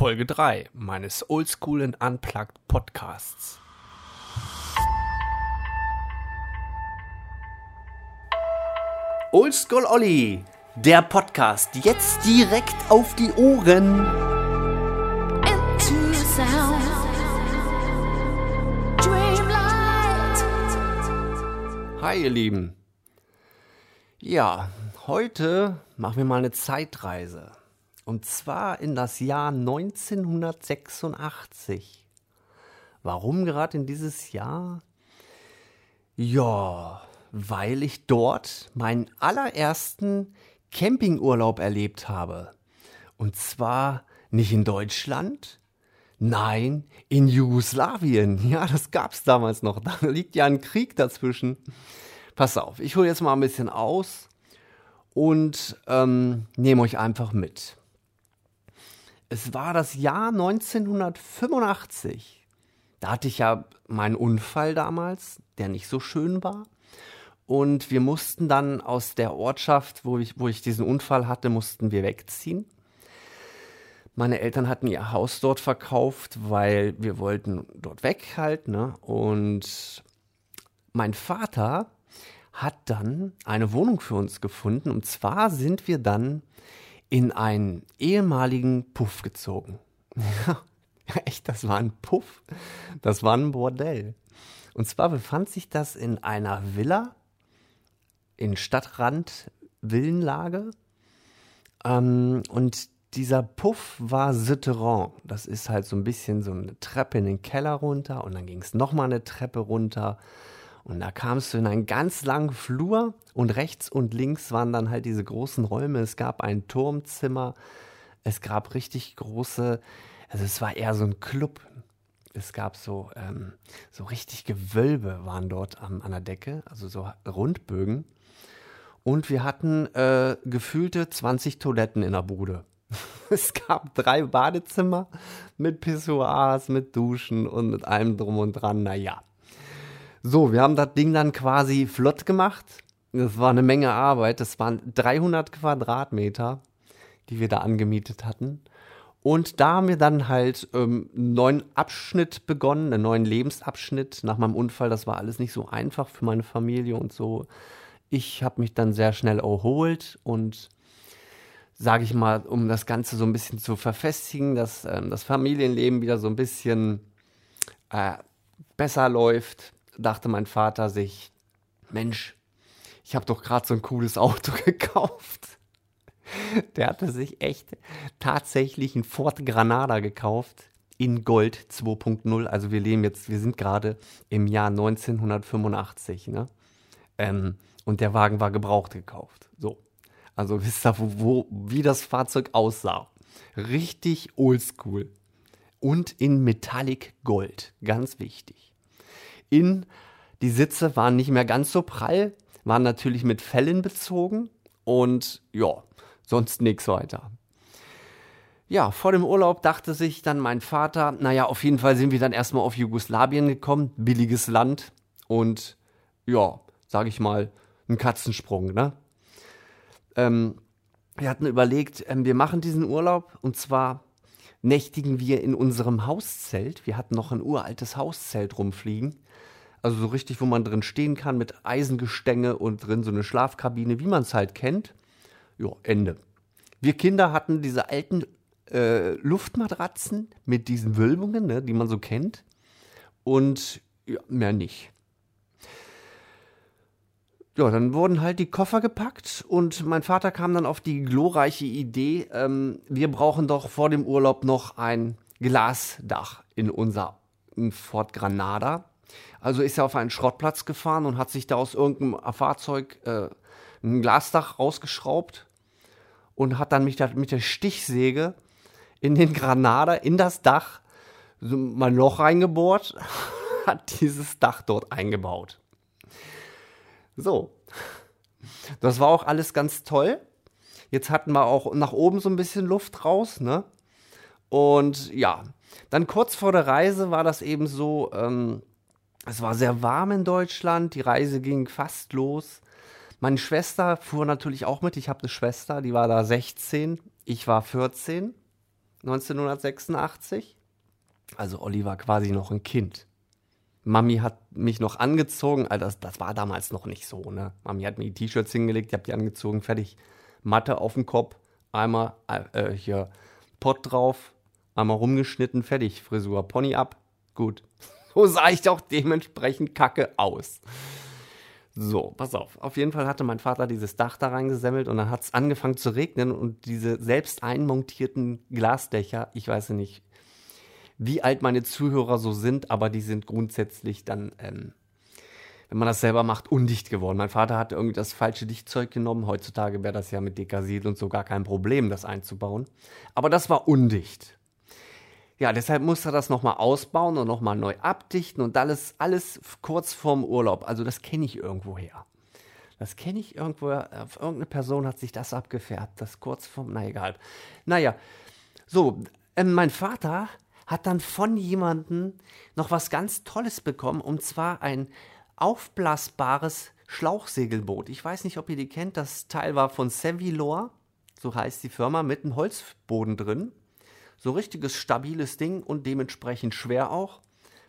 Folge 3 meines Oldschool and Unplugged Podcasts. Oldschool Olli, der Podcast jetzt direkt auf die Ohren. into sound. Dreamlight. Hi ihr Lieben. Ja, heute machen wir mal eine Zeitreise. Und zwar in das Jahr 1986. Warum gerade in dieses Jahr? Ja, weil ich dort meinen allerersten Campingurlaub erlebt habe. Und zwar nicht in Deutschland, nein, in Jugoslawien. Ja, das gab's damals noch. Da liegt ja ein Krieg dazwischen. Pass auf, ich hole jetzt mal ein bisschen aus und ähm, nehme euch einfach mit. Es war das Jahr 1985. Da hatte ich ja meinen Unfall damals, der nicht so schön war. Und wir mussten dann aus der Ortschaft, wo ich, wo ich diesen Unfall hatte, mussten wir wegziehen. Meine Eltern hatten ihr Haus dort verkauft, weil wir wollten dort weg halt. Ne? Und mein Vater hat dann eine Wohnung für uns gefunden. Und zwar sind wir dann in einen ehemaligen Puff gezogen. Ja, echt, das war ein Puff. Das war ein Bordell. Und zwar befand sich das in einer Villa in Stadtrand Villenlage. Ähm, und dieser Puff war Souterrain. Das ist halt so ein bisschen so eine Treppe in den Keller runter und dann ging es nochmal eine Treppe runter. Und da kamst du in einen ganz langen Flur und rechts und links waren dann halt diese großen Räume. Es gab ein Turmzimmer, es gab richtig große, also es war eher so ein Club. Es gab so, ähm, so richtig Gewölbe waren dort am, an der Decke, also so Rundbögen. Und wir hatten äh, gefühlte 20 Toiletten in der Bude. Es gab drei Badezimmer mit Pissoirs, mit Duschen und mit allem drum und dran. Naja. So, wir haben das Ding dann quasi flott gemacht. Das war eine Menge Arbeit. Das waren 300 Quadratmeter, die wir da angemietet hatten. Und da haben wir dann halt ähm, einen neuen Abschnitt begonnen, einen neuen Lebensabschnitt nach meinem Unfall. Das war alles nicht so einfach für meine Familie und so. Ich habe mich dann sehr schnell erholt und sage ich mal, um das Ganze so ein bisschen zu verfestigen, dass ähm, das Familienleben wieder so ein bisschen äh, besser läuft, dachte mein Vater sich, Mensch, ich habe doch gerade so ein cooles Auto gekauft. Der hatte sich echt tatsächlich ein Ford Granada gekauft in Gold 2.0. Also wir leben jetzt, wir sind gerade im Jahr 1985, ne? Ähm, und der Wagen war gebraucht gekauft. So. Also wisst ihr, wo, wo, wie das Fahrzeug aussah. Richtig oldschool. Und in Metallic Gold. Ganz wichtig. In die Sitze waren nicht mehr ganz so prall, waren natürlich mit Fellen bezogen und ja, sonst nichts weiter. Ja, vor dem Urlaub dachte sich dann mein Vater, naja, auf jeden Fall sind wir dann erstmal auf Jugoslawien gekommen, billiges Land und ja, sag ich mal, ein Katzensprung, ne? Ähm, wir hatten überlegt, ähm, wir machen diesen Urlaub und zwar nächtigen wir in unserem Hauszelt. Wir hatten noch ein uraltes Hauszelt rumfliegen. Also so richtig, wo man drin stehen kann mit Eisengestänge und drin so eine Schlafkabine, wie man es halt kennt. Ja, Ende. Wir Kinder hatten diese alten äh, Luftmatratzen mit diesen Wölbungen, ne, die man so kennt. Und ja, mehr nicht. Ja, dann wurden halt die Koffer gepackt und mein Vater kam dann auf die glorreiche Idee, ähm, wir brauchen doch vor dem Urlaub noch ein Glasdach in unser Ford Granada. Also ist er auf einen Schrottplatz gefahren und hat sich da aus irgendeinem Fahrzeug äh, ein Glasdach rausgeschraubt und hat dann mit der, mit der Stichsäge in den Granada, in das Dach, so mal ein Loch reingebohrt, hat dieses Dach dort eingebaut. So. Das war auch alles ganz toll. Jetzt hatten wir auch nach oben so ein bisschen Luft raus, ne? Und ja, dann kurz vor der Reise war das eben so, ähm, es war sehr warm in Deutschland, die Reise ging fast los. Meine Schwester fuhr natürlich auch mit, ich habe eine Schwester, die war da 16, ich war 14. 1986. Also Olli war quasi noch ein Kind. Mami hat mich noch angezogen, also das, das war damals noch nicht so, ne? Mami hat mir die T-Shirts hingelegt, ich hab die angezogen, fertig. Matte auf dem Kopf, einmal äh, hier Pott drauf, einmal rumgeschnitten, fertig. Frisur, Pony ab, gut. Sah ich doch dementsprechend kacke aus. So, pass auf. Auf jeden Fall hatte mein Vater dieses Dach da reingesemmelt und dann hat es angefangen zu regnen und diese selbst einmontierten Glasdächer, ich weiß nicht, wie alt meine Zuhörer so sind, aber die sind grundsätzlich dann, ähm, wenn man das selber macht, undicht geworden. Mein Vater hatte irgendwie das falsche Dichtzeug genommen. Heutzutage wäre das ja mit Dekasil und so gar kein Problem, das einzubauen. Aber das war undicht. Ja, deshalb musste er das nochmal ausbauen und nochmal neu abdichten und alles, alles kurz vorm Urlaub. Also das kenne ich irgendwoher. Das kenne ich irgendwoher. Auf irgendeine Person hat sich das abgefärbt. Das kurz vorm, na egal. Naja, so, ähm, mein Vater hat dann von jemandem noch was ganz Tolles bekommen und zwar ein aufblasbares Schlauchsegelboot. Ich weiß nicht, ob ihr die kennt. Das Teil war von Sevilor, so heißt die Firma, mit einem Holzboden drin. So richtiges stabiles Ding und dementsprechend schwer auch.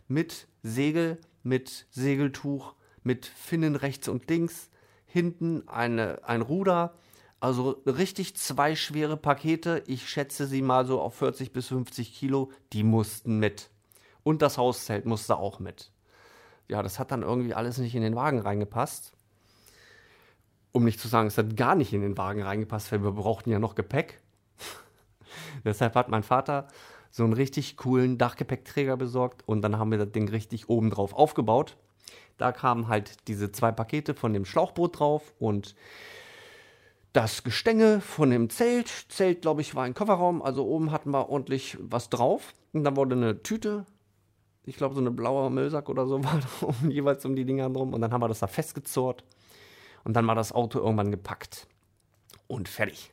Mit Segel, mit Segeltuch, mit Finnen rechts und links. Hinten eine, ein Ruder. Also richtig zwei schwere Pakete. Ich schätze sie mal so auf 40 bis 50 Kilo. Die mussten mit. Und das Hauszelt musste auch mit. Ja, das hat dann irgendwie alles nicht in den Wagen reingepasst. Um nicht zu sagen, es hat gar nicht in den Wagen reingepasst, weil wir brauchten ja noch Gepäck. Deshalb hat mein Vater so einen richtig coolen Dachgepäckträger besorgt und dann haben wir das Ding richtig oben drauf aufgebaut. Da kamen halt diese zwei Pakete von dem Schlauchboot drauf und das Gestänge von dem Zelt. Zelt, glaube ich, war ein Kofferraum. Also oben hatten wir ordentlich was drauf. Und dann wurde eine Tüte, ich glaube, so eine blaue Müllsack oder so, war oben jeweils um die Dinger drum. Und dann haben wir das da festgezurrt. Und dann war das Auto irgendwann gepackt. Und fertig.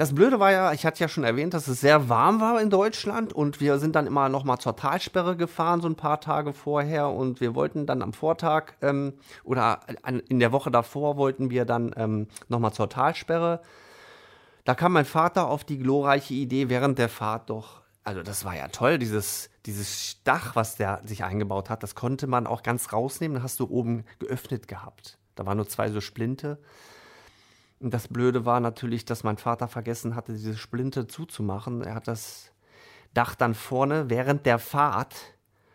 Das Blöde war ja, ich hatte ja schon erwähnt, dass es sehr warm war in Deutschland und wir sind dann immer noch mal zur Talsperre gefahren, so ein paar Tage vorher und wir wollten dann am Vortag ähm, oder an, in der Woche davor wollten wir dann ähm, noch mal zur Talsperre. Da kam mein Vater auf die glorreiche Idee während der Fahrt doch, also das war ja toll, dieses, dieses Dach, was der sich eingebaut hat, das konnte man auch ganz rausnehmen, dann hast du oben geöffnet gehabt. Da waren nur zwei so Splinte. Das Blöde war natürlich, dass mein Vater vergessen hatte, diese Splinte zuzumachen. Er hat das Dach dann vorne während der Fahrt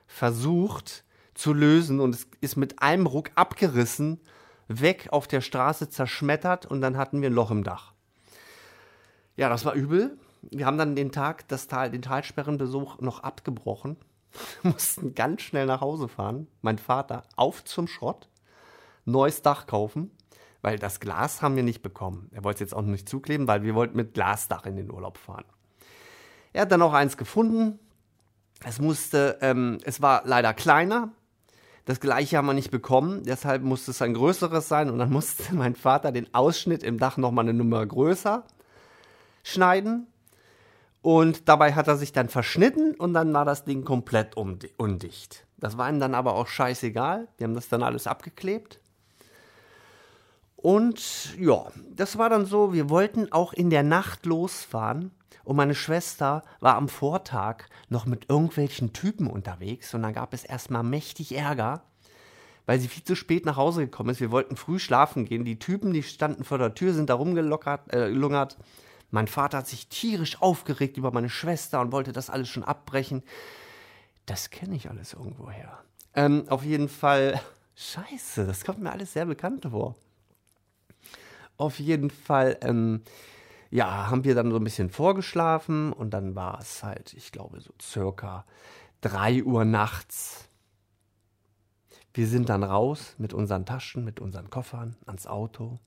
versucht zu lösen und es ist mit einem Ruck abgerissen, weg auf der Straße zerschmettert und dann hatten wir ein Loch im Dach. Ja, das war übel. Wir haben dann den Tag, das Tal, den Talsperrenbesuch noch abgebrochen, mussten ganz schnell nach Hause fahren. Mein Vater auf zum Schrott, neues Dach kaufen weil das Glas haben wir nicht bekommen. Er wollte es jetzt auch nicht zukleben, weil wir wollten mit Glasdach in den Urlaub fahren. Er hat dann auch eins gefunden. Es musste, ähm, es war leider kleiner. Das gleiche haben wir nicht bekommen, deshalb musste es ein größeres sein und dann musste mein Vater den Ausschnitt im Dach nochmal eine Nummer größer schneiden. Und dabei hat er sich dann verschnitten und dann war das Ding komplett undicht. Das war ihm dann aber auch scheißegal. Wir haben das dann alles abgeklebt. Und ja, das war dann so, wir wollten auch in der Nacht losfahren. Und meine Schwester war am Vortag noch mit irgendwelchen Typen unterwegs. Und dann gab es erstmal mächtig Ärger, weil sie viel zu spät nach Hause gekommen ist. Wir wollten früh schlafen gehen. Die Typen, die standen vor der Tür, sind da rumgelungert. Äh, mein Vater hat sich tierisch aufgeregt über meine Schwester und wollte das alles schon abbrechen. Das kenne ich alles irgendwoher. Ähm, auf jeden Fall, scheiße, das kommt mir alles sehr bekannt vor. Auf jeden Fall, ähm, ja, haben wir dann so ein bisschen vorgeschlafen und dann war es halt, ich glaube, so circa 3 Uhr nachts. Wir sind dann raus mit unseren Taschen, mit unseren Koffern ans Auto.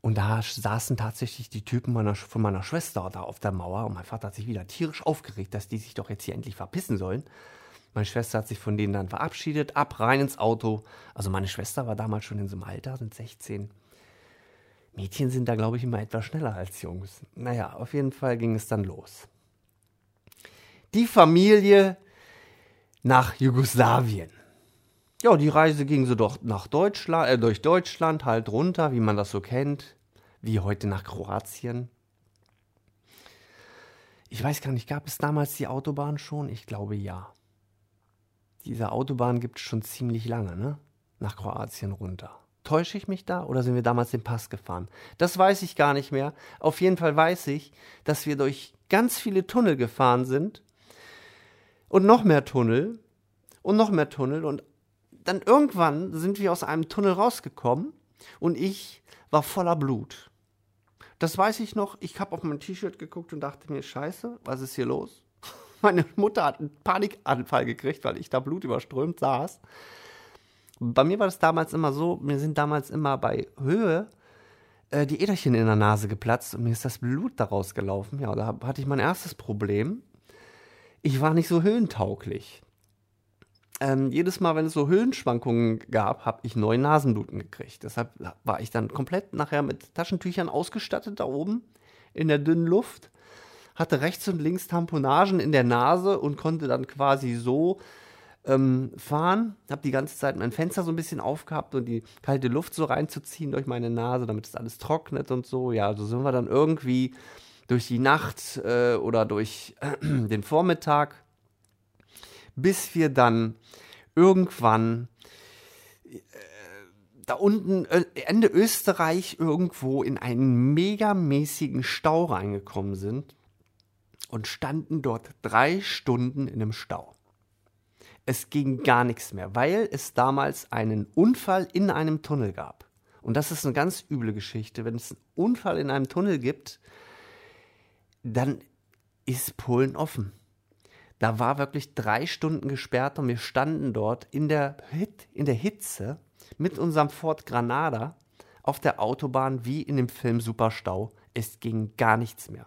Und da saßen tatsächlich die Typen meiner, von meiner Schwester da auf der Mauer und mein Vater hat sich wieder tierisch aufgeregt, dass die sich doch jetzt hier endlich verpissen sollen. Meine Schwester hat sich von denen dann verabschiedet, ab rein ins Auto. Also meine Schwester war damals schon in so einem Alter, sind 16. Mädchen sind da, glaube ich, immer etwas schneller als Jungs. Naja, auf jeden Fall ging es dann los. Die Familie nach Jugoslawien. Ja, die Reise ging so doch nach Deutschland, äh, durch Deutschland halt runter, wie man das so kennt, wie heute nach Kroatien. Ich weiß gar nicht, gab es damals die Autobahn schon? Ich glaube ja. Diese Autobahn gibt es schon ziemlich lange, ne? Nach Kroatien runter. Täusche ich mich da oder sind wir damals den Pass gefahren? Das weiß ich gar nicht mehr. Auf jeden Fall weiß ich, dass wir durch ganz viele Tunnel gefahren sind und noch mehr Tunnel und noch mehr Tunnel und dann irgendwann sind wir aus einem Tunnel rausgekommen und ich war voller Blut. Das weiß ich noch. Ich habe auf mein T-Shirt geguckt und dachte mir, scheiße, was ist hier los? Meine Mutter hat einen Panikanfall gekriegt, weil ich da blutüberströmt saß. Bei mir war das damals immer so, mir sind damals immer bei Höhe äh, die Äderchen in der Nase geplatzt und mir ist das Blut daraus gelaufen. Ja, da hatte ich mein erstes Problem. Ich war nicht so höhentauglich. Ähm, jedes Mal, wenn es so Höhenschwankungen gab, habe ich neue Nasenbluten gekriegt. Deshalb war ich dann komplett nachher mit Taschentüchern ausgestattet da oben in der dünnen Luft, hatte rechts und links Tamponagen in der Nase und konnte dann quasi so ähm, fahren. Habe die ganze Zeit mein Fenster so ein bisschen aufgehabt und die kalte Luft so reinzuziehen durch meine Nase, damit es alles trocknet und so. Ja, so sind wir dann irgendwie durch die Nacht äh, oder durch äh, den Vormittag, bis wir dann irgendwann äh, da unten äh, Ende Österreich irgendwo in einen megamäßigen Stau reingekommen sind und standen dort drei Stunden in einem Stau. Es ging gar nichts mehr, weil es damals einen Unfall in einem Tunnel gab. Und das ist eine ganz üble Geschichte. Wenn es einen Unfall in einem Tunnel gibt, dann ist Polen offen. Da war wirklich drei Stunden gesperrt und wir standen dort in der, Hit, in der Hitze mit unserem Ford Granada auf der Autobahn wie in dem Film Superstau. Es ging gar nichts mehr.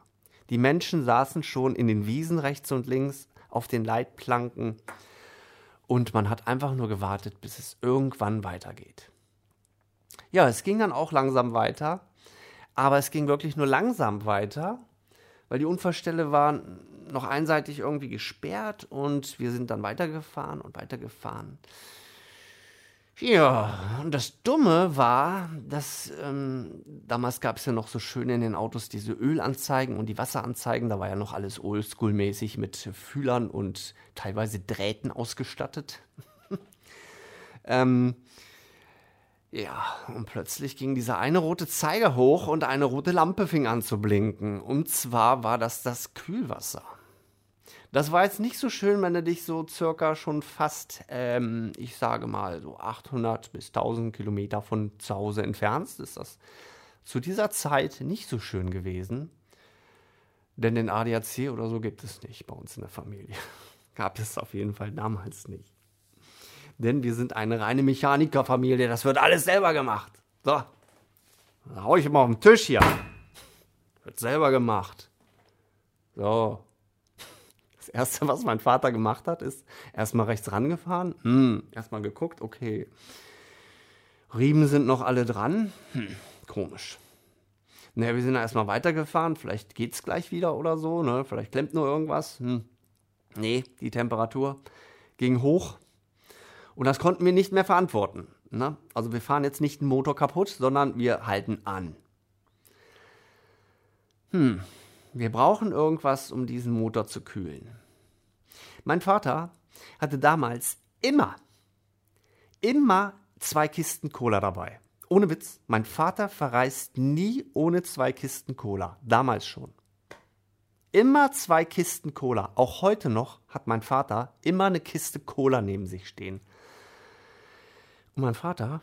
Die Menschen saßen schon in den Wiesen rechts und links auf den Leitplanken und man hat einfach nur gewartet, bis es irgendwann weitergeht. Ja, es ging dann auch langsam weiter, aber es ging wirklich nur langsam weiter, weil die Unfallstelle war noch einseitig irgendwie gesperrt und wir sind dann weitergefahren und weitergefahren. Ja, und das Dumme war, dass ähm, damals gab es ja noch so schön in den Autos diese Ölanzeigen und die Wasseranzeigen. Da war ja noch alles oldschool-mäßig mit Fühlern und teilweise Drähten ausgestattet. ähm, ja, und plötzlich ging dieser eine rote Zeiger hoch und eine rote Lampe fing an zu blinken. Und zwar war das das Kühlwasser. Das war jetzt nicht so schön, wenn du dich so circa schon fast, ähm, ich sage mal, so 800 bis 1000 Kilometer von zu Hause entfernst. Ist das zu dieser Zeit nicht so schön gewesen. Denn den ADAC oder so gibt es nicht bei uns in der Familie. Gab es auf jeden Fall damals nicht. Denn wir sind eine reine Mechanikerfamilie, das wird alles selber gemacht. So, da hau ich immer auf den Tisch hier. Wird selber gemacht. So, das Erste, was mein Vater gemacht hat, ist erstmal rechts rangefahren, hm, erstmal geguckt, okay. Riemen sind noch alle dran. Hm, komisch. Naja, wir sind da erstmal weitergefahren, vielleicht geht's gleich wieder oder so, ne? Vielleicht klemmt nur irgendwas. Hm. Nee, die Temperatur ging hoch. Und das konnten wir nicht mehr verantworten. Ne? Also wir fahren jetzt nicht den Motor kaputt, sondern wir halten an. Hm, wir brauchen irgendwas, um diesen Motor zu kühlen. Mein Vater hatte damals immer, immer zwei Kisten Cola dabei. Ohne Witz, mein Vater verreist nie ohne zwei Kisten Cola. Damals schon. Immer zwei Kisten Cola. Auch heute noch hat mein Vater immer eine Kiste Cola neben sich stehen. Und mein Vater,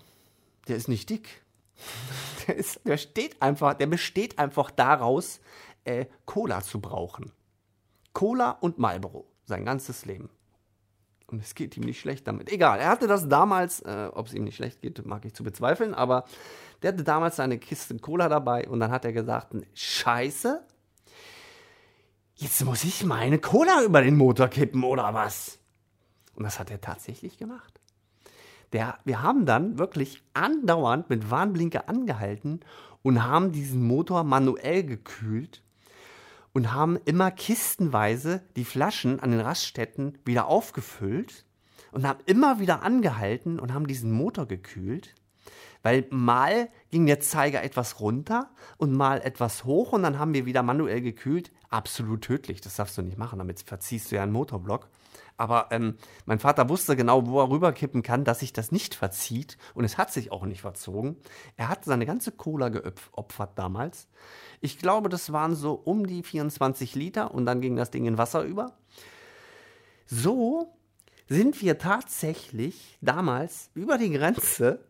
der ist nicht dick. Der, ist, der steht einfach, der besteht einfach daraus, äh, Cola zu brauchen. Cola und Marlboro, sein ganzes Leben. Und es geht ihm nicht schlecht damit. Egal, er hatte das damals, äh, ob es ihm nicht schlecht geht, mag ich zu bezweifeln, aber der hatte damals seine Kiste Cola dabei und dann hat er gesagt, Scheiße, jetzt muss ich meine Cola über den Motor kippen oder was? Und das hat er tatsächlich gemacht. Der, wir haben dann wirklich andauernd mit Warnblinker angehalten und haben diesen Motor manuell gekühlt und haben immer kistenweise die Flaschen an den Raststätten wieder aufgefüllt und haben immer wieder angehalten und haben diesen Motor gekühlt. Weil mal ging der Zeiger etwas runter und mal etwas hoch und dann haben wir wieder manuell gekühlt. Absolut tödlich, das darfst du nicht machen, damit verziehst du ja einen Motorblock. Aber ähm, mein Vater wusste genau, wo er rüberkippen kann, dass sich das nicht verzieht. Und es hat sich auch nicht verzogen. Er hat seine ganze Cola geopfert damals. Ich glaube, das waren so um die 24 Liter und dann ging das Ding in Wasser über. So sind wir tatsächlich damals über die Grenze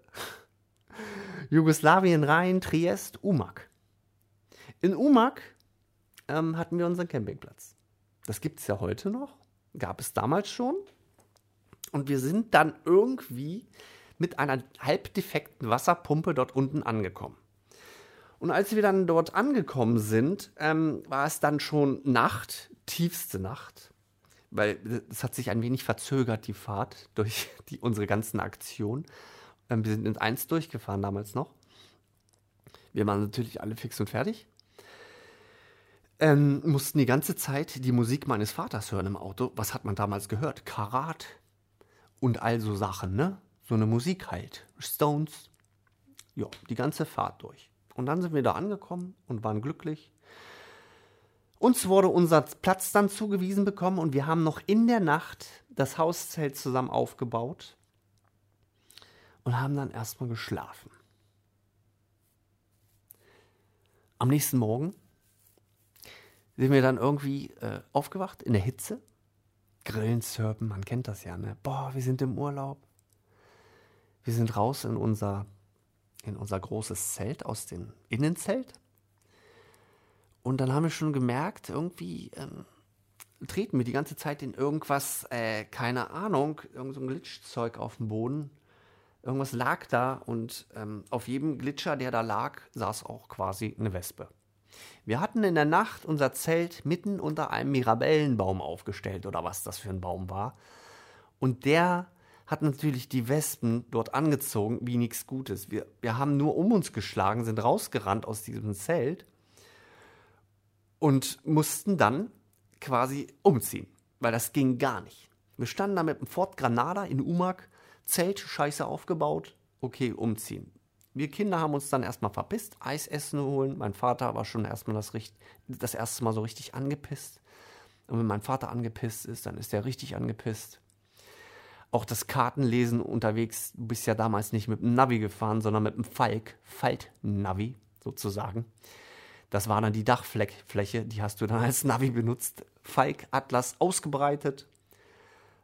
Jugoslawien rein, Triest, Umag. In Umag ähm, hatten wir unseren Campingplatz. Das gibt es ja heute noch gab es damals schon. Und wir sind dann irgendwie mit einer halbdefekten Wasserpumpe dort unten angekommen. Und als wir dann dort angekommen sind, ähm, war es dann schon Nacht, tiefste Nacht, weil es hat sich ein wenig verzögert, die Fahrt durch die, unsere ganzen Aktionen. Ähm, wir sind ins Eins durchgefahren damals noch. Wir waren natürlich alle fix und fertig ähm, mussten die ganze Zeit die Musik meines Vaters hören im Auto. Was hat man damals gehört? Karat und all so Sachen, ne? So eine Musik halt. Stones. Ja, die ganze Fahrt durch. Und dann sind wir da angekommen und waren glücklich. Uns wurde unser Platz dann zugewiesen bekommen und wir haben noch in der Nacht das Hauszelt zusammen aufgebaut und haben dann erstmal geschlafen. Am nächsten Morgen sind wir dann irgendwie äh, aufgewacht in der Hitze. Grillen, Zirpen, man kennt das ja, ne? Boah, wir sind im Urlaub. Wir sind raus in unser, in unser großes Zelt aus dem Innenzelt. Und dann haben wir schon gemerkt, irgendwie ähm, treten wir die ganze Zeit in irgendwas, äh, keine Ahnung, irgend so ein Glitchzeug auf dem Boden. Irgendwas lag da und ähm, auf jedem Glitscher, der da lag, saß auch quasi eine Wespe. Wir hatten in der Nacht unser Zelt mitten unter einem Mirabellenbaum aufgestellt oder was das für ein Baum war. Und der hat natürlich die Wespen dort angezogen wie nichts Gutes. Wir, wir haben nur um uns geschlagen, sind rausgerannt aus diesem Zelt und mussten dann quasi umziehen, weil das ging gar nicht. Wir standen da mit dem Fort Granada in Umag, Zelt scheiße aufgebaut, okay, umziehen. Wir Kinder haben uns dann erstmal verpisst, Eis essen holen. Mein Vater war schon erstmal das, das erste Mal so richtig angepisst. Und wenn mein Vater angepisst ist, dann ist er richtig angepisst. Auch das Kartenlesen unterwegs, du bist ja damals nicht mit dem Navi gefahren, sondern mit dem Falk, Falt-Navi sozusagen. Das war dann die Dachfläche, die hast du dann als Navi benutzt. Falk, Atlas ausgebreitet,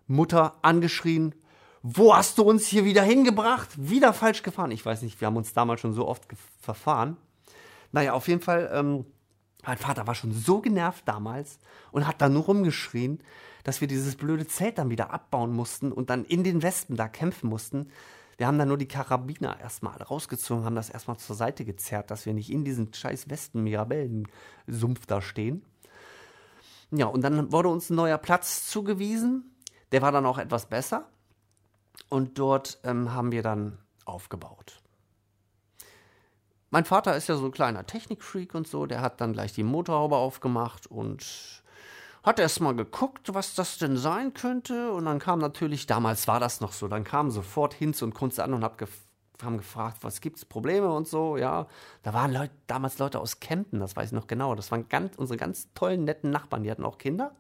Mutter angeschrien, wo hast du uns hier wieder hingebracht? Wieder falsch gefahren. Ich weiß nicht, wir haben uns damals schon so oft verfahren. Naja, auf jeden Fall, ähm, mein Vater war schon so genervt damals und hat dann nur rumgeschrien, dass wir dieses blöde Zelt dann wieder abbauen mussten und dann in den Wespen da kämpfen mussten. Wir haben dann nur die Karabiner erstmal rausgezogen, haben das erstmal zur Seite gezerrt, dass wir nicht in diesem scheiß Westen-Mirabellen-Sumpf da stehen. Ja, und dann wurde uns ein neuer Platz zugewiesen. Der war dann auch etwas besser. Und dort ähm, haben wir dann aufgebaut. Mein Vater ist ja so ein kleiner Technikfreak und so, der hat dann gleich die Motorhaube aufgemacht und hat erst mal geguckt, was das denn sein könnte. Und dann kam natürlich, damals war das noch so, dann kam sofort Hinz und Kunst an und hab gef haben gefragt, was gibt's Probleme und so, ja. Da waren Leute, damals Leute aus Kempten, das weiß ich noch genau. Das waren ganz, unsere ganz tollen, netten Nachbarn, die hatten auch Kinder.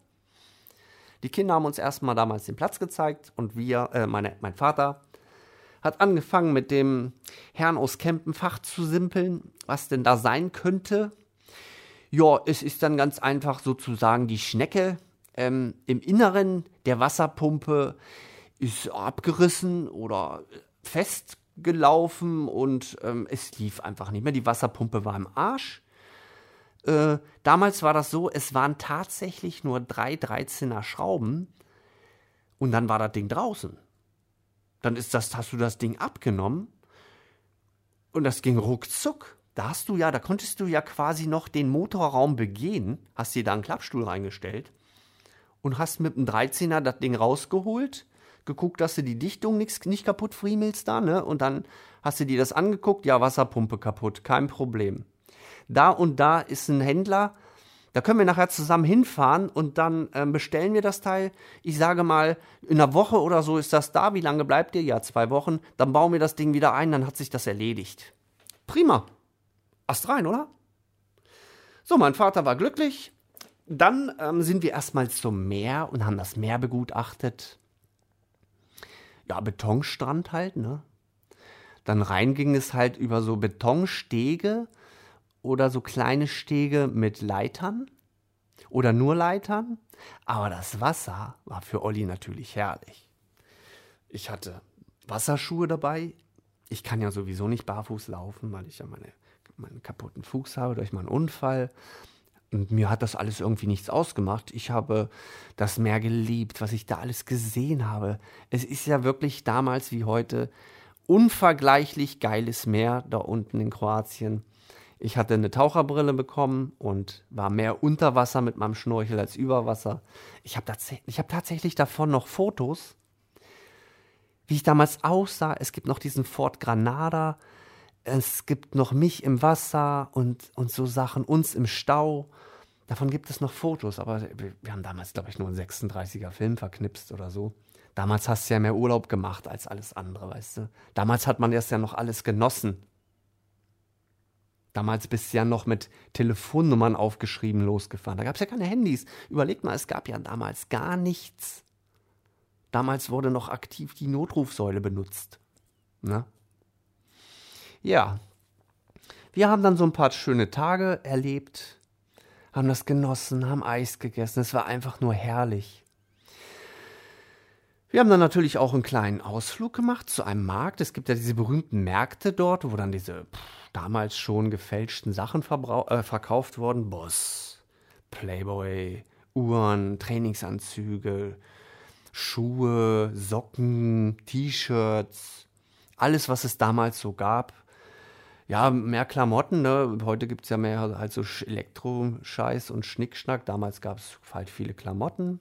Die Kinder haben uns erstmal damals den Platz gezeigt und wir, äh, meine, mein Vater, hat angefangen mit dem Herrn aus Kempenfach zu simpeln, was denn da sein könnte. Ja, es ist dann ganz einfach sozusagen die Schnecke ähm, im Inneren der Wasserpumpe ist abgerissen oder festgelaufen und ähm, es lief einfach nicht mehr. Die Wasserpumpe war im Arsch. Äh, damals war das so, es waren tatsächlich nur drei 13er Schrauben und dann war das Ding draußen. Dann ist das, hast du das Ding abgenommen und das ging ruckzuck. Da hast du ja, da konntest du ja quasi noch den Motorraum begehen, hast dir da einen Klappstuhl reingestellt und hast mit dem 13er das Ding rausgeholt, geguckt, dass du die Dichtung nix, nicht kaputt friemelst da, ne? Und dann hast du dir das angeguckt, ja, Wasserpumpe kaputt, kein Problem da und da ist ein Händler, Da können wir nachher zusammen hinfahren und dann ähm, bestellen wir das Teil. Ich sage mal, in einer Woche oder so ist das da. Wie lange bleibt ihr? Ja, zwei Wochen. Dann bauen wir das Ding wieder ein, dann hat sich das erledigt. Prima. Ast rein, oder? So, mein Vater war glücklich. Dann ähm, sind wir erstmal zum Meer und haben das Meer begutachtet. Ja, Betonstrand halt, ne? Dann rein ging es halt über so Betonstege oder so kleine Stege mit Leitern oder nur Leitern. Aber das Wasser war für Olli natürlich herrlich. Ich hatte Wasserschuhe dabei. Ich kann ja sowieso nicht barfuß laufen, weil ich ja meine, meinen kaputten Fuß habe durch meinen Unfall. Und mir hat das alles irgendwie nichts ausgemacht. Ich habe das Meer geliebt, was ich da alles gesehen habe. Es ist ja wirklich damals wie heute unvergleichlich geiles Meer da unten in Kroatien. Ich hatte eine Taucherbrille bekommen und war mehr unter Wasser mit meinem Schnorchel als über Wasser. Ich habe tats hab tatsächlich davon noch Fotos, wie ich damals aussah. Es gibt noch diesen Fort Granada. Es gibt noch mich im Wasser und, und so Sachen, uns im Stau. Davon gibt es noch Fotos, aber wir, haben damals, glaube ich, nur einen 36er Film verknipst oder so. Damals hast du ja mehr Urlaub gemacht als alles andere, weißt du. Damals hat man erst ja noch alles genossen. Damals bist du ja noch mit Telefonnummern aufgeschrieben losgefahren. Da gab es ja keine Handys. Überleg mal, es gab ja damals gar nichts. Damals wurde noch aktiv die Notrufsäule benutzt. Ne? Ja. Wir haben dann so ein paar schöne Tage erlebt, haben das genossen, haben Eis gegessen. Es war einfach nur herrlich. Wir haben dann natürlich auch einen kleinen Ausflug gemacht zu einem Markt. Es gibt ja diese berühmten Märkte dort, wo dann diese pff, damals schon gefälschten Sachen äh, verkauft wurden. Boss, Playboy, Uhren, Trainingsanzüge, Schuhe, Socken, T-Shirts, alles, was es damals so gab. Ja, mehr Klamotten, ne? Heute gibt es ja mehr halt so Elektroscheiß und Schnickschnack. Damals gab es halt viele Klamotten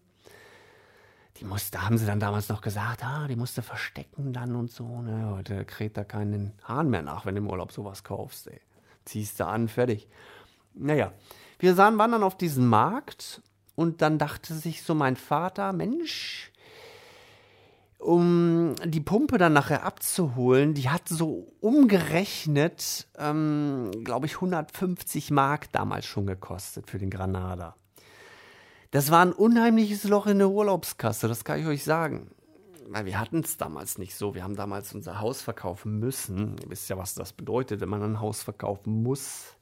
die musste, haben sie dann damals noch gesagt, ah, die musste verstecken dann und so. Ne? Heute kräht da keinen Hahn mehr nach, wenn du im Urlaub sowas kaufst. Ey. Ziehst du an, fertig. Naja, wir sahen, waren dann auf diesen Markt und dann dachte sich so mein Vater, Mensch, um die Pumpe dann nachher abzuholen, die hat so umgerechnet, ähm, glaube ich, 150 Mark damals schon gekostet für den Granada. Das war ein unheimliches Loch in der Urlaubskasse, das kann ich euch sagen. Weil wir hatten es damals nicht so. Wir haben damals unser Haus verkaufen müssen. Ihr wisst ja, was das bedeutet, wenn man ein Haus verkaufen muss.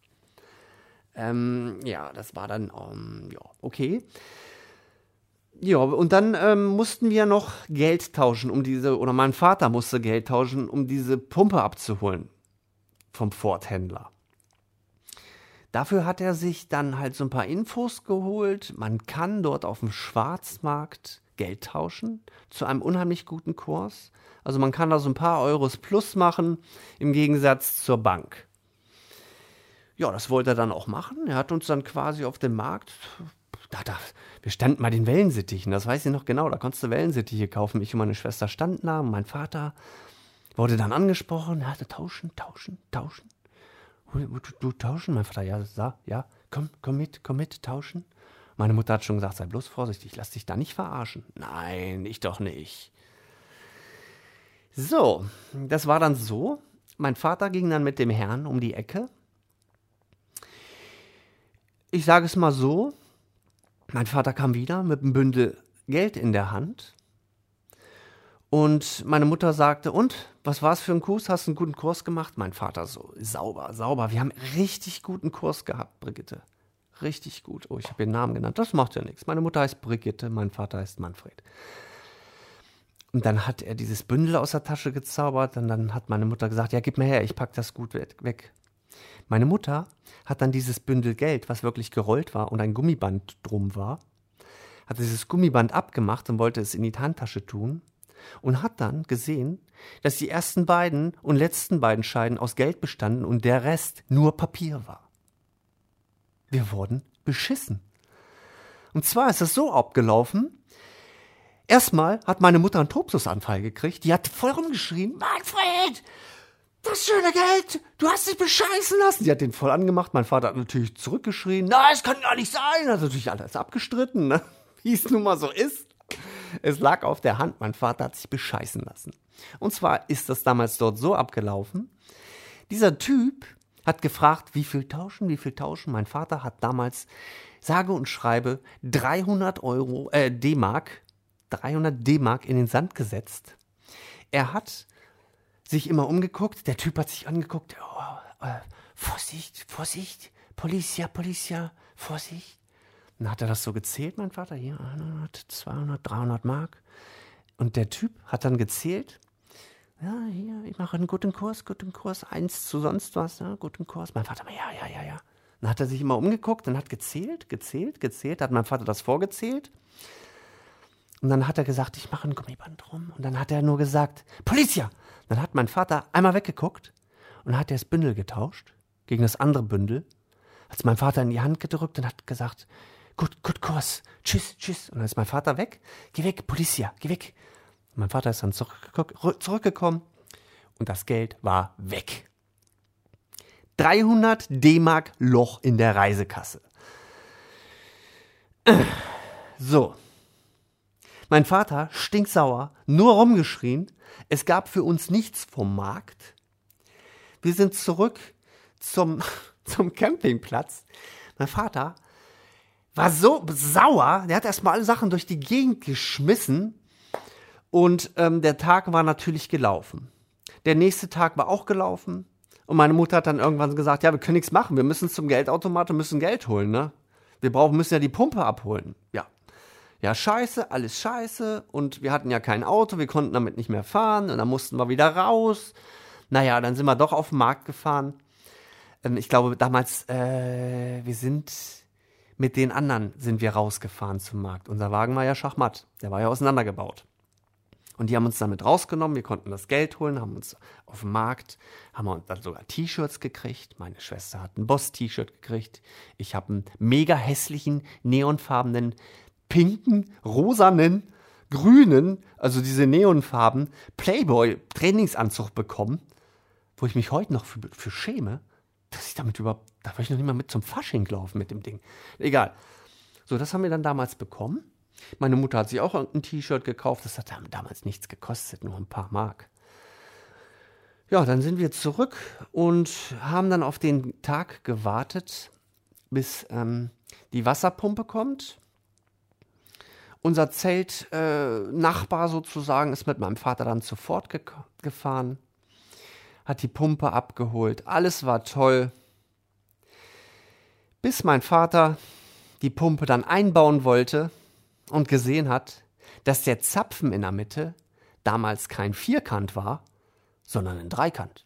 Ähm, ja, das war dann, ähm, ja, okay. Ja, und dann ähm, mussten wir noch Geld tauschen, um diese, oder mein Vater musste Geld tauschen, um diese Pumpe abzuholen vom Ford-Händler. Dafür hat er sich dann halt so ein paar Infos geholt. Man kann dort auf dem Schwarzmarkt Geld tauschen zu einem unheimlich guten Kurs. Also man kann da so ein paar Euros plus machen im Gegensatz zur Bank. Ja, das wollte er dann auch machen. Er hat uns dann quasi auf dem Markt, da, da, wir standen mal den Wellensittichen, das weiß ich noch genau, da konntest du Wellensittiche kaufen. Ich und meine Schwester standen da, mein Vater wurde dann angesprochen, er hatte tauschen, tauschen, tauschen. Du, du tauschen? Mein Vater, ja, sah, ja, komm, komm mit, komm mit, tauschen. Meine Mutter hat schon gesagt, sei bloß vorsichtig, lass dich da nicht verarschen. Nein, ich doch nicht. So, das war dann so. Mein Vater ging dann mit dem Herrn um die Ecke. Ich sage es mal so, mein Vater kam wieder mit einem Bündel Geld in der Hand und meine Mutter sagte, und, was war es für ein Kurs? Hast du einen guten Kurs gemacht? Mein Vater so, sauber, sauber. Wir haben richtig guten Kurs gehabt, Brigitte. Richtig gut. Oh, ich habe ihren Namen genannt. Das macht ja nichts. Meine Mutter heißt Brigitte, mein Vater heißt Manfred. Und dann hat er dieses Bündel aus der Tasche gezaubert und dann hat meine Mutter gesagt, ja, gib mir her, ich pack das gut weg. Meine Mutter hat dann dieses Bündel Geld, was wirklich gerollt war und ein Gummiband drum war, hat dieses Gummiband abgemacht und wollte es in die Handtasche tun und hat dann gesehen, dass die ersten beiden und letzten beiden Scheiden aus Geld bestanden und der Rest nur Papier war. Wir wurden beschissen. Und zwar ist es so abgelaufen, Erstmal hat meine Mutter einen Tobsusanfall gekriegt. Die hat voll rumgeschrien, Manfred, das schöne Geld, du hast dich bescheißen lassen. Sie hat den voll angemacht. Mein Vater hat natürlich zurückgeschrien, nein, es kann gar nicht sein. Hat natürlich alles abgestritten, ne? wie es nun mal so ist. Es lag auf der Hand, mein Vater hat sich bescheißen lassen. Und zwar ist das damals dort so abgelaufen. Dieser Typ hat gefragt, wie viel tauschen, wie viel tauschen. Mein Vater hat damals sage und schreibe 300 Euro, äh, D-Mark, 300 D-Mark in den Sand gesetzt. Er hat sich immer umgeguckt, der Typ hat sich angeguckt, oh, äh, Vorsicht, Vorsicht, Policia, Policia, Vorsicht. Dann hat er das so gezählt, mein Vater, hier 100, 200, 300 Mark. Und der Typ hat dann gezählt, ja, hier, ich mache einen guten Kurs, guten Kurs, eins zu sonst was, ja, guten Kurs. Mein Vater, ja, ja, ja, ja. Dann hat er sich immer umgeguckt und hat gezählt, gezählt, gezählt, hat mein Vater das vorgezählt. Und dann hat er gesagt, ich mache ein Gummiband drum. Und dann hat er nur gesagt, Policia! Dann hat mein Vater einmal weggeguckt und hat das Bündel getauscht gegen das andere Bündel. Hat es mein Vater in die Hand gedrückt und hat gesagt, gut, gut Kurs, tschüss, tschüss. Und dann ist mein Vater weg, geh weg, Policia, geh weg. Und mein Vater ist dann zurückgekommen und das Geld war weg. 300 D-Mark Loch in der Reisekasse. So. Mein Vater stinksauer, nur rumgeschrien. Es gab für uns nichts vom Markt. Wir sind zurück zum, zum Campingplatz. Mein Vater war so sauer, der hat erstmal alle Sachen durch die Gegend geschmissen und ähm, der Tag war natürlich gelaufen. Der nächste Tag war auch gelaufen. Und meine Mutter hat dann irgendwann gesagt, ja, wir können nichts machen, wir müssen zum Geldautomat und müssen Geld holen, ne? Wir brauchen, müssen ja die Pumpe abholen. Ja. Ja, scheiße, alles scheiße. Und wir hatten ja kein Auto, wir konnten damit nicht mehr fahren. Und dann mussten wir wieder raus. Naja, dann sind wir doch auf den Markt gefahren. Ähm, ich glaube, damals, äh, wir sind mit den anderen sind wir rausgefahren zum Markt. Unser Wagen war ja Schachmatt. Der war ja auseinandergebaut. Und die haben uns damit rausgenommen, wir konnten das Geld holen, haben uns auf dem Markt, haben wir dann sogar T-Shirts gekriegt. Meine Schwester hat ein Boss-T-Shirt gekriegt. Ich habe einen mega hässlichen, neonfarbenen, pinken, rosanen, grünen, also diese Neonfarben, Playboy-Trainingsanzug bekommen, wo ich mich heute noch für, für schäme, dass ich damit überhaupt, da war ich noch nicht mal mit zum Fasching laufen mit dem Ding. Egal. So, das haben wir dann damals bekommen. Meine Mutter hat sich auch ein T-Shirt gekauft. Das hat damals nichts gekostet, nur ein paar Mark. Ja, dann sind wir zurück und haben dann auf den Tag gewartet, bis ähm, die Wasserpumpe kommt. Unser Zeltnachbar äh, sozusagen ist mit meinem Vater dann sofort ge gefahren, hat die Pumpe abgeholt. Alles war toll. Bis mein Vater die Pumpe dann einbauen wollte und gesehen hat, dass der Zapfen in der Mitte damals kein Vierkant war, sondern ein Dreikant.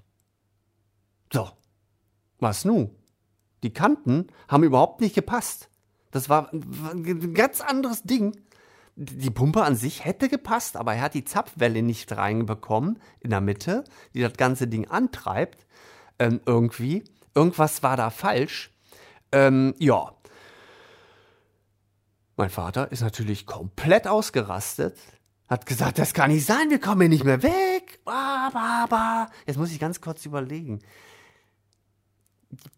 So, was nun? Die Kanten haben überhaupt nicht gepasst. Das war ein ganz anderes Ding. Die Pumpe an sich hätte gepasst, aber er hat die Zapfwelle nicht reinbekommen in der Mitte, die das ganze Ding antreibt. Ähm, irgendwie. Irgendwas war da falsch. Ähm, ja, mein Vater ist natürlich komplett ausgerastet, hat gesagt, das kann nicht sein, wir kommen hier nicht mehr weg. Aber, aber. Jetzt muss ich ganz kurz überlegen.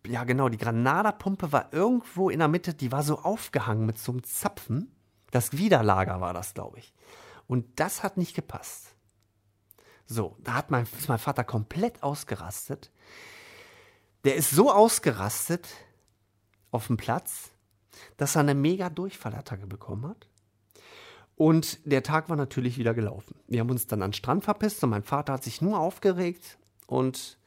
Ja, genau, die Granada-Pumpe war irgendwo in der Mitte, die war so aufgehangen mit so einem Zapfen. Das Widerlager war das, glaube ich. Und das hat nicht gepasst. So, da hat mein, ist mein Vater komplett ausgerastet. Der ist so ausgerastet auf dem Platz, dass er eine mega Durchfallattacke bekommen hat. Und der Tag war natürlich wieder gelaufen. Wir haben uns dann an den Strand verpisst und mein Vater hat sich nur aufgeregt. Und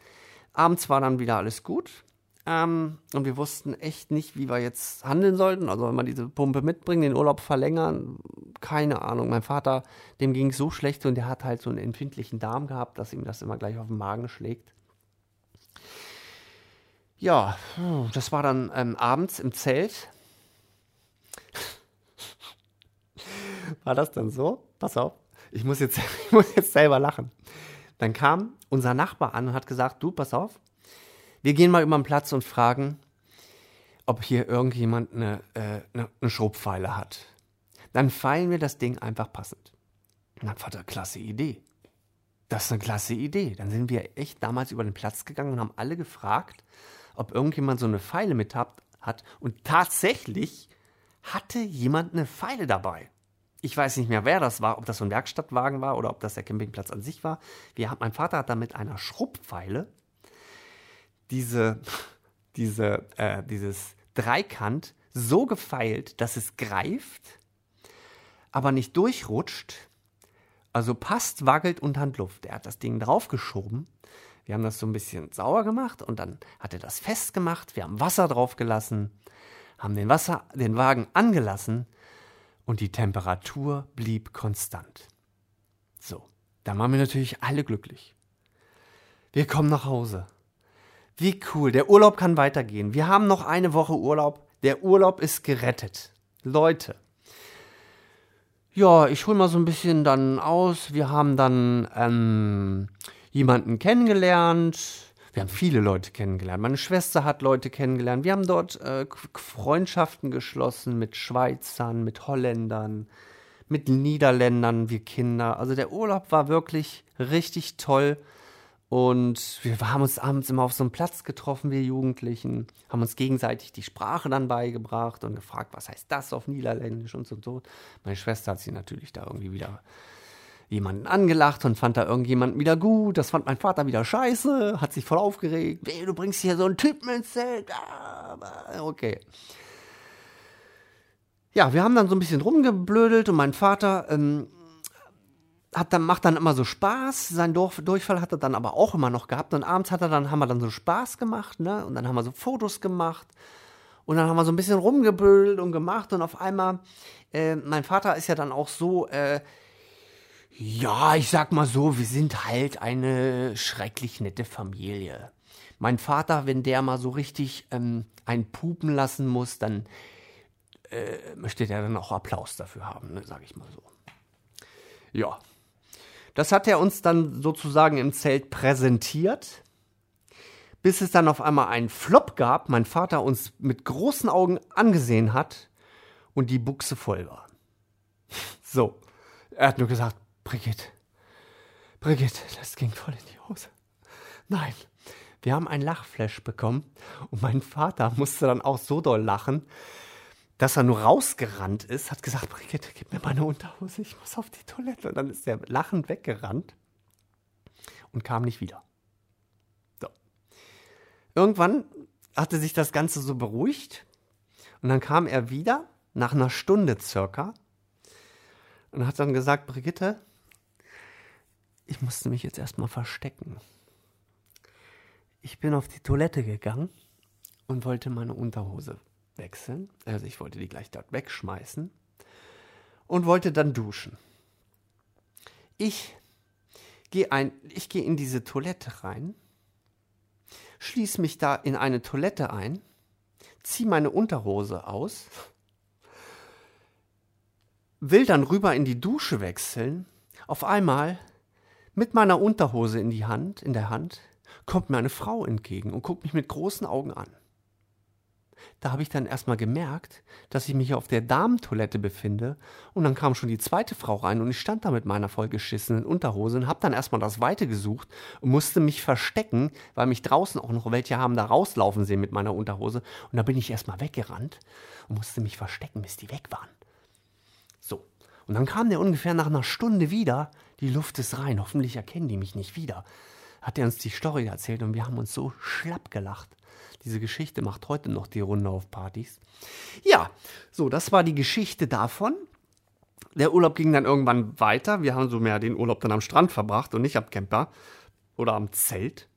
abends war dann wieder alles gut. Ähm, und wir wussten echt nicht, wie wir jetzt handeln sollten. Also, wenn wir diese Pumpe mitbringen, den Urlaub verlängern, keine Ahnung. Mein Vater, dem ging es so schlecht und der hat halt so einen empfindlichen Darm gehabt, dass ihm das immer gleich auf den Magen schlägt. Ja, das war dann ähm, abends im Zelt. War das dann so? Pass auf, ich muss jetzt, ich muss jetzt selber lachen. Dann kam unser Nachbar an und hat gesagt, du, pass auf, wir gehen mal über den Platz und fragen, ob hier irgendjemand eine, äh, eine, eine Schrotpfeile hat. Dann feilen wir das Ding einfach passend. Dann Vater, klasse Idee. das ist eine klasse Idee. Dann sind wir echt damals über den Platz gegangen und haben alle gefragt, ob irgendjemand so eine Pfeile mit hat. Und tatsächlich hatte jemand eine Pfeile dabei. Ich weiß nicht mehr, wer das war, ob das so ein Werkstattwagen war oder ob das der Campingplatz an sich war. Wir, mein Vater hat da mit einer Schrubbpfeile diese, diese, äh, dieses Dreikant so gefeilt, dass es greift, aber nicht durchrutscht. Also passt, wackelt und Handluft. Er hat das Ding draufgeschoben. Wir haben das so ein bisschen sauer gemacht und dann hat er das festgemacht. Wir haben Wasser draufgelassen, haben den Wasser, den Wagen angelassen und die Temperatur blieb konstant. So, dann waren wir natürlich alle glücklich. Wir kommen nach Hause. Wie cool, der Urlaub kann weitergehen. Wir haben noch eine Woche Urlaub. Der Urlaub ist gerettet. Leute. Ja, ich hole mal so ein bisschen dann aus. Wir haben dann ähm, jemanden kennengelernt. Wir haben viele Leute kennengelernt. Meine Schwester hat Leute kennengelernt. Wir haben dort äh, Freundschaften geschlossen mit Schweizern, mit Holländern, mit Niederländern, wir Kinder. Also der Urlaub war wirklich richtig toll. Und wir haben uns abends immer auf so einem Platz getroffen, wir Jugendlichen, haben uns gegenseitig die Sprache dann beigebracht und gefragt, was heißt das auf Niederländisch und so und so. Meine Schwester hat sich natürlich da irgendwie wieder jemanden angelacht und fand da irgendjemanden wieder gut. Das fand mein Vater wieder scheiße, hat sich voll aufgeregt. Hey, du bringst hier so einen Typen ins Zelt. Ah, okay. Ja, wir haben dann so ein bisschen rumgeblödelt und mein Vater ähm, hat dann, macht dann immer so Spaß. Sein Durch, Durchfall hat er dann aber auch immer noch gehabt. Und abends hat er dann, haben wir dann so Spaß gemacht, ne? Und dann haben wir so Fotos gemacht. Und dann haben wir so ein bisschen rumgebödelt und gemacht. Und auf einmal, äh, mein Vater ist ja dann auch so, äh, ja, ich sag mal so, wir sind halt eine schrecklich nette Familie. Mein Vater, wenn der mal so richtig ähm, einen pupen lassen muss, dann äh, möchte der dann auch Applaus dafür haben, ne, sag ich mal so. Ja, das hat er uns dann sozusagen im Zelt präsentiert, bis es dann auf einmal einen Flop gab, mein Vater uns mit großen Augen angesehen hat und die Buchse voll war. So, er hat nur gesagt, Brigitte, Brigitte, das ging voll in die Hose. Nein, wir haben ein Lachflash bekommen und mein Vater musste dann auch so doll lachen, dass er nur rausgerannt ist, hat gesagt, Brigitte, gib mir meine Unterhose, ich muss auf die Toilette. Und dann ist er lachend weggerannt und kam nicht wieder. So. Irgendwann hatte sich das Ganze so beruhigt und dann kam er wieder, nach einer Stunde circa, und hat dann gesagt, Brigitte, ich musste mich jetzt erstmal verstecken. Ich bin auf die Toilette gegangen und wollte meine Unterhose wechseln. Also ich wollte die gleich dort wegschmeißen und wollte dann duschen. Ich gehe ein, ich gehe in diese Toilette rein, schließe mich da in eine Toilette ein, ziehe meine Unterhose aus, will dann rüber in die Dusche wechseln. Auf einmal mit meiner Unterhose in die Hand, in der Hand, kommt mir eine Frau entgegen und guckt mich mit großen Augen an. Da habe ich dann erstmal gemerkt, dass ich mich auf der Damentoilette befinde und dann kam schon die zweite Frau rein und ich stand da mit meiner vollgeschissenen Unterhose und habe dann erstmal das Weite gesucht und musste mich verstecken, weil mich draußen auch noch welche haben da rauslaufen sehen mit meiner Unterhose und da bin ich erstmal weggerannt und musste mich verstecken, bis die weg waren. So. Und dann kam der ungefähr nach einer Stunde wieder, die Luft ist rein, hoffentlich erkennen die mich nicht wieder. Hat er uns die Story erzählt und wir haben uns so schlapp gelacht. Diese Geschichte macht heute noch die Runde auf Partys. Ja, so, das war die Geschichte davon. Der Urlaub ging dann irgendwann weiter. Wir haben so mehr den Urlaub dann am Strand verbracht und nicht am Camper oder am Zelt.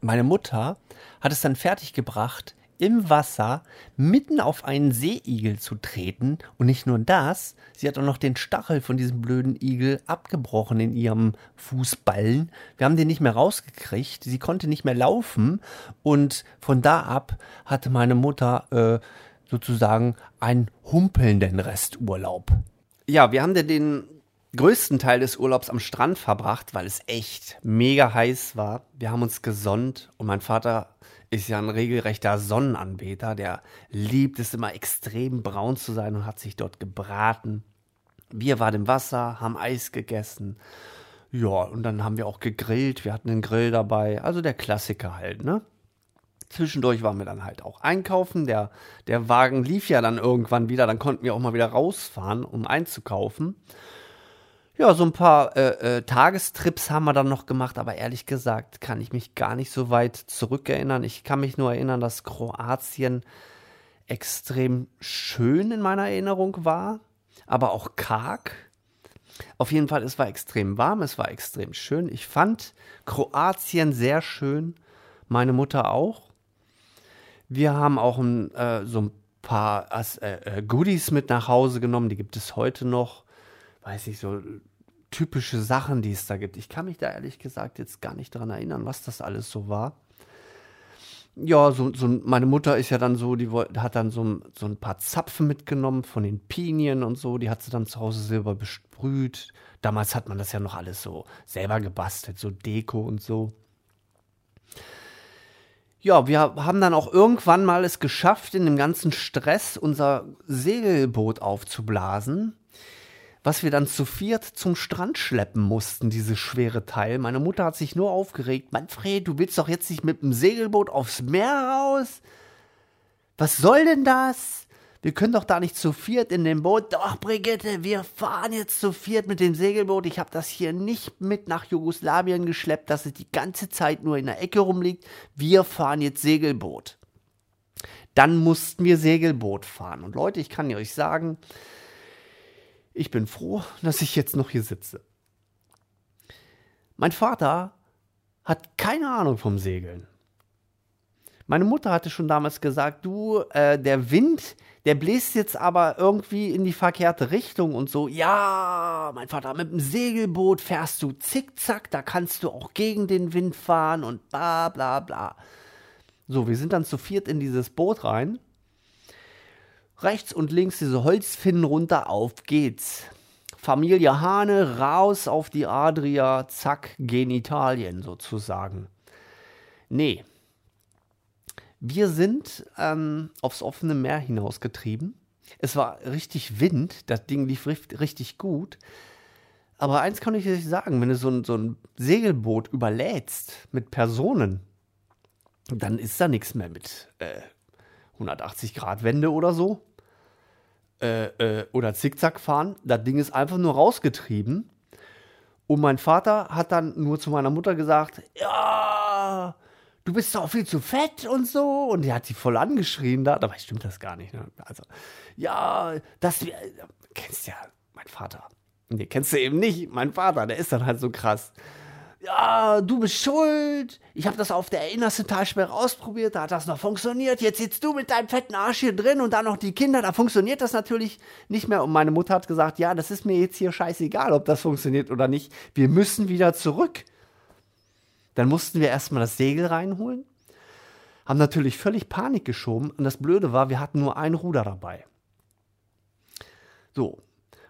Meine Mutter hat es dann fertiggebracht, im Wasser mitten auf einen Seeigel zu treten. Und nicht nur das, sie hat auch noch den Stachel von diesem blöden Igel abgebrochen in ihrem Fußballen. Wir haben den nicht mehr rausgekriegt. Sie konnte nicht mehr laufen. Und von da ab hatte meine Mutter äh, sozusagen einen humpelnden Resturlaub. Ja, wir haben den größten Teil des Urlaubs am Strand verbracht, weil es echt mega heiß war. Wir haben uns gesonnt und mein Vater ist ja ein regelrechter Sonnenanbeter, der liebt es immer extrem braun zu sein und hat sich dort gebraten. Wir waren im Wasser, haben Eis gegessen Ja, und dann haben wir auch gegrillt. Wir hatten einen Grill dabei. Also der Klassiker halt, ne? Zwischendurch waren wir dann halt auch einkaufen. Der, der Wagen lief ja dann irgendwann wieder. Dann konnten wir auch mal wieder rausfahren, um einzukaufen. Ja, so ein paar äh, äh, Tagestrips haben wir dann noch gemacht, aber ehrlich gesagt kann ich mich gar nicht so weit zurückerinnern. Ich kann mich nur erinnern, dass Kroatien extrem schön in meiner Erinnerung war, aber auch karg. Auf jeden Fall, es war extrem warm, es war extrem schön. Ich fand Kroatien sehr schön, meine Mutter auch. Wir haben auch ein, äh, so ein paar äh, äh, Goodies mit nach Hause genommen, die gibt es heute noch weiß ich, so typische Sachen, die es da gibt. Ich kann mich da ehrlich gesagt jetzt gar nicht dran erinnern, was das alles so war. Ja, so, so meine Mutter ist ja dann so, die hat dann so, so ein paar Zapfen mitgenommen von den Pinien und so. Die hat sie dann zu Hause silber besprüht. Damals hat man das ja noch alles so selber gebastelt, so Deko und so. Ja, wir haben dann auch irgendwann mal es geschafft, in dem ganzen Stress unser Segelboot aufzublasen was wir dann zu viert zum Strand schleppen mussten, dieses schwere Teil. Meine Mutter hat sich nur aufgeregt. Manfred, du willst doch jetzt nicht mit dem Segelboot aufs Meer raus? Was soll denn das? Wir können doch da nicht zu viert in dem Boot. Doch, Brigitte, wir fahren jetzt zu viert mit dem Segelboot. Ich habe das hier nicht mit nach Jugoslawien geschleppt, dass es die ganze Zeit nur in der Ecke rumliegt. Wir fahren jetzt Segelboot. Dann mussten wir Segelboot fahren. Und Leute, ich kann euch sagen, ich bin froh, dass ich jetzt noch hier sitze. Mein Vater hat keine Ahnung vom Segeln. Meine Mutter hatte schon damals gesagt, du, äh, der Wind, der bläst jetzt aber irgendwie in die verkehrte Richtung und so. Ja, mein Vater, mit dem Segelboot fährst du zickzack, da kannst du auch gegen den Wind fahren und bla bla bla. So, wir sind dann zu viert in dieses Boot rein Rechts und links diese Holzfinnen runter, auf geht's. Familie Hane, raus auf die Adria, zack, Genitalien sozusagen. Nee. Wir sind ähm, aufs offene Meer hinausgetrieben. Es war richtig Wind, das Ding lief richtig gut. Aber eins kann ich euch sagen, wenn du so ein, so ein Segelboot überlädst mit Personen, dann ist da nichts mehr mit äh, 180 Grad Wende oder so. Äh, äh, oder Zickzack fahren. Das Ding ist einfach nur rausgetrieben. Und mein Vater hat dann nur zu meiner Mutter gesagt, ja, du bist doch viel zu fett und so. Und die hat sie voll angeschrien da. Dabei stimmt das gar nicht. Ne? Also, ja, das, äh, kennst ja mein Vater. Nee, kennst du eben nicht. Mein Vater, der ist dann halt so krass ja, du bist schuld. Ich habe das auf der innersten Talsperre ausprobiert, da hat das noch funktioniert. Jetzt sitzt du mit deinem fetten Arsch hier drin und dann noch die Kinder, da funktioniert das natürlich nicht mehr. Und meine Mutter hat gesagt, ja, das ist mir jetzt hier scheißegal, ob das funktioniert oder nicht. Wir müssen wieder zurück. Dann mussten wir erstmal das Segel reinholen, haben natürlich völlig Panik geschoben. Und das Blöde war, wir hatten nur ein Ruder dabei. So,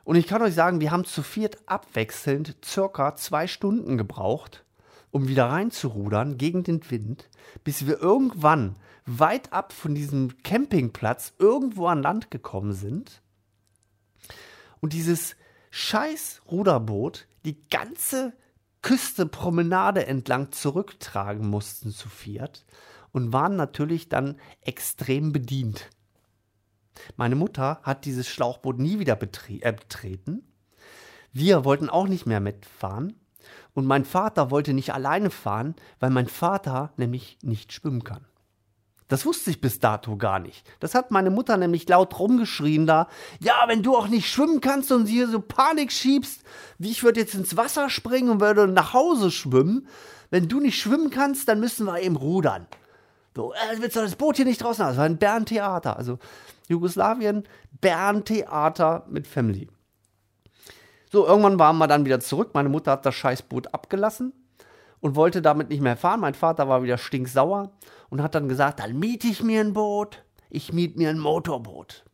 und ich kann euch sagen, wir haben zu viert abwechselnd circa zwei Stunden gebraucht, um wieder reinzurudern gegen den Wind, bis wir irgendwann weit ab von diesem Campingplatz irgendwo an Land gekommen sind. Und dieses scheiß Ruderboot die ganze Küste Promenade entlang zurücktragen mussten zu viert und waren natürlich dann extrem bedient. Meine Mutter hat dieses Schlauchboot nie wieder äh, betreten. Wir wollten auch nicht mehr mitfahren. Und mein Vater wollte nicht alleine fahren, weil mein Vater nämlich nicht schwimmen kann. Das wusste ich bis dato gar nicht. Das hat meine Mutter nämlich laut rumgeschrien da. Ja, wenn du auch nicht schwimmen kannst und hier so Panik schiebst, wie ich würde jetzt ins Wasser springen und würde nach Hause schwimmen. Wenn du nicht schwimmen kannst, dann müssen wir eben rudern. So, äh, willst du das Boot hier nicht draußen haben? Das war ein Berntheater. Also Jugoslawien, Berntheater mit Family. So, irgendwann waren wir dann wieder zurück. Meine Mutter hat das Scheißboot abgelassen und wollte damit nicht mehr fahren. Mein Vater war wieder stinksauer und hat dann gesagt, dann miete ich mir ein Boot. Ich miete mir ein Motorboot.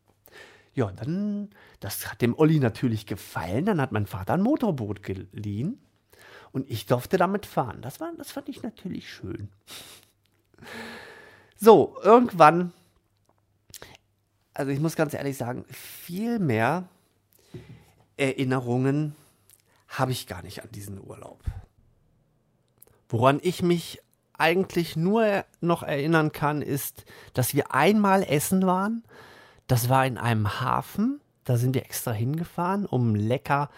Ja, dann, das hat dem Olli natürlich gefallen. Dann hat mein Vater ein Motorboot geliehen und ich durfte damit fahren. Das, war, das fand ich natürlich schön. So, irgendwann also ich muss ganz ehrlich sagen, viel mehr Erinnerungen habe ich gar nicht an diesen Urlaub. Woran ich mich eigentlich nur noch erinnern kann, ist, dass wir einmal essen waren. Das war in einem Hafen. Da sind wir extra hingefahren, um lecker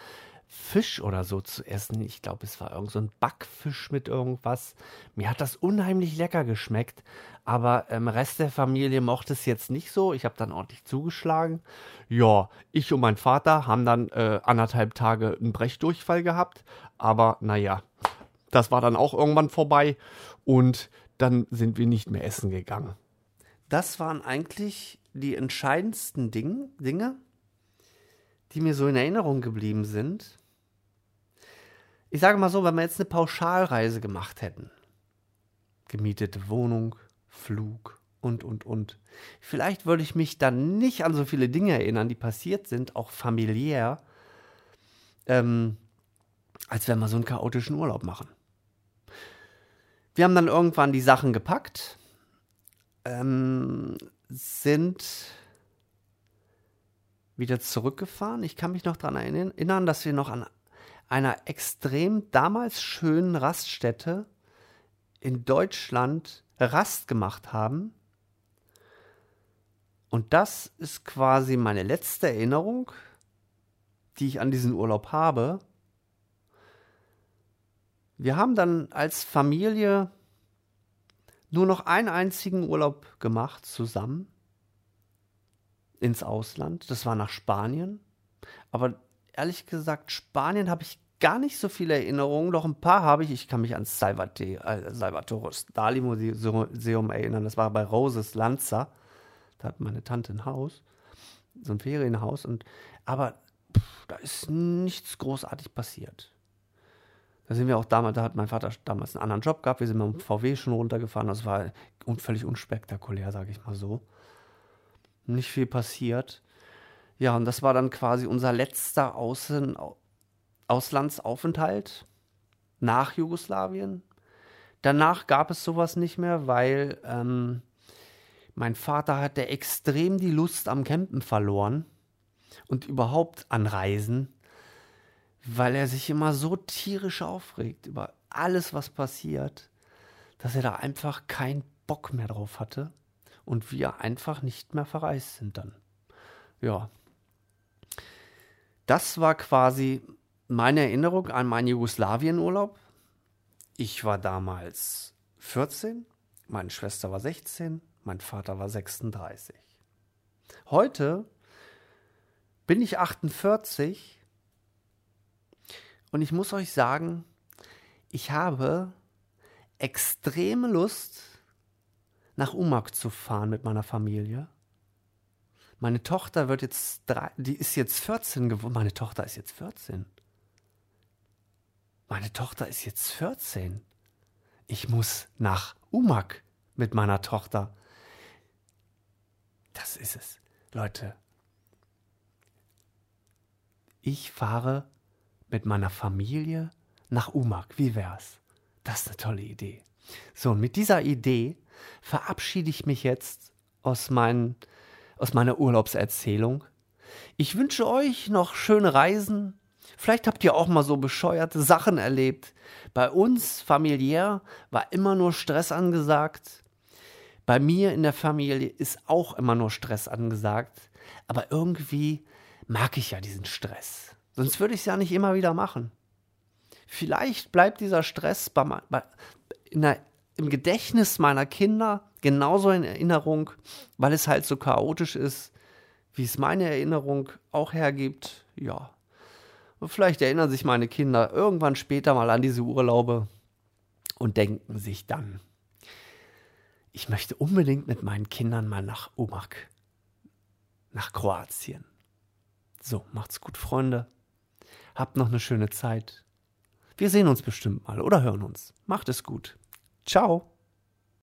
Fisch oder so zu essen. Ich glaube, es war irgend so ein Backfisch mit irgendwas. Mir hat das unheimlich lecker geschmeckt, aber im ähm, Rest der Familie mochte es jetzt nicht so. Ich habe dann ordentlich zugeschlagen. Ja, ich und mein Vater haben dann äh, anderthalb Tage einen Brechdurchfall gehabt, aber naja, das war dann auch irgendwann vorbei und dann sind wir nicht mehr essen gegangen. Das waren eigentlich die entscheidendsten Ding, Dinge, die mir so in Erinnerung geblieben sind. Ich sage mal so, wenn wir jetzt eine Pauschalreise gemacht hätten, gemietete Wohnung, Flug und, und, und, vielleicht würde ich mich dann nicht an so viele Dinge erinnern, die passiert sind, auch familiär, ähm, als wenn wir so einen chaotischen Urlaub machen. Wir haben dann irgendwann die Sachen gepackt, ähm, sind wieder zurückgefahren. Ich kann mich noch daran erinnern, dass wir noch an einer extrem damals schönen Raststätte in Deutschland Rast gemacht haben. Und das ist quasi meine letzte Erinnerung, die ich an diesen Urlaub habe. Wir haben dann als Familie nur noch einen einzigen Urlaub gemacht zusammen ins Ausland. Das war nach Spanien. Aber ehrlich gesagt, Spanien habe ich gar nicht so viele Erinnerungen. Doch ein paar habe ich. Ich kann mich ans Salvatore, äh, Salvatore Dali Museum erinnern. Das war bei Roses Lanza. Da hat meine Tante ein Haus, so ein Ferienhaus. Und, aber pff, da ist nichts großartig passiert. Da sind wir auch damals, da hat mein Vater damals einen anderen Job gehabt. Wir sind mit dem VW schon runtergefahren. Das war völlig unspektakulär, sage ich mal so. Nicht viel passiert. Ja, und das war dann quasi unser letzter Außen, Auslandsaufenthalt nach Jugoslawien. Danach gab es sowas nicht mehr, weil ähm, mein Vater hatte extrem die Lust am Campen verloren und überhaupt an Reisen weil er sich immer so tierisch aufregt über alles, was passiert, dass er da einfach keinen Bock mehr drauf hatte und wir einfach nicht mehr verreist sind dann. Ja. Das war quasi meine Erinnerung an meinen Jugoslawien-Urlaub. Ich war damals 14, meine Schwester war 16, mein Vater war 36. Heute bin ich 48 und ich muss euch sagen, ich habe extreme Lust, nach Umag zu fahren mit meiner Familie. Meine Tochter wird jetzt, drei, die ist jetzt 14 geworden. Meine Tochter ist jetzt 14. Meine Tochter ist jetzt 14. Ich muss nach Umag mit meiner Tochter. Das ist es. Leute, ich fahre mit meiner Familie nach Umag. Wie wär's? Das ist eine tolle Idee. So, und mit dieser Idee verabschiede ich mich jetzt aus, mein, aus meiner Urlaubserzählung. Ich wünsche euch noch schöne Reisen. Vielleicht habt ihr auch mal so bescheuerte Sachen erlebt. Bei uns familiär war immer nur Stress angesagt. Bei mir in der Familie ist auch immer nur Stress angesagt. Aber irgendwie mag ich ja diesen Stress. Sonst würde ich es ja nicht immer wieder machen. Vielleicht bleibt dieser Stress bei, bei, der, im Gedächtnis meiner Kinder genauso in Erinnerung, weil es halt so chaotisch ist, wie es meine Erinnerung auch hergibt. Ja. Und vielleicht erinnern sich meine Kinder irgendwann später mal an diese Urlaube und denken sich dann, ich möchte unbedingt mit meinen Kindern mal nach Umag, nach Kroatien. So, macht's gut, Freunde. Habt noch eine schöne Zeit. Wir sehen uns bestimmt mal oder hören uns. Macht es gut. Ciao.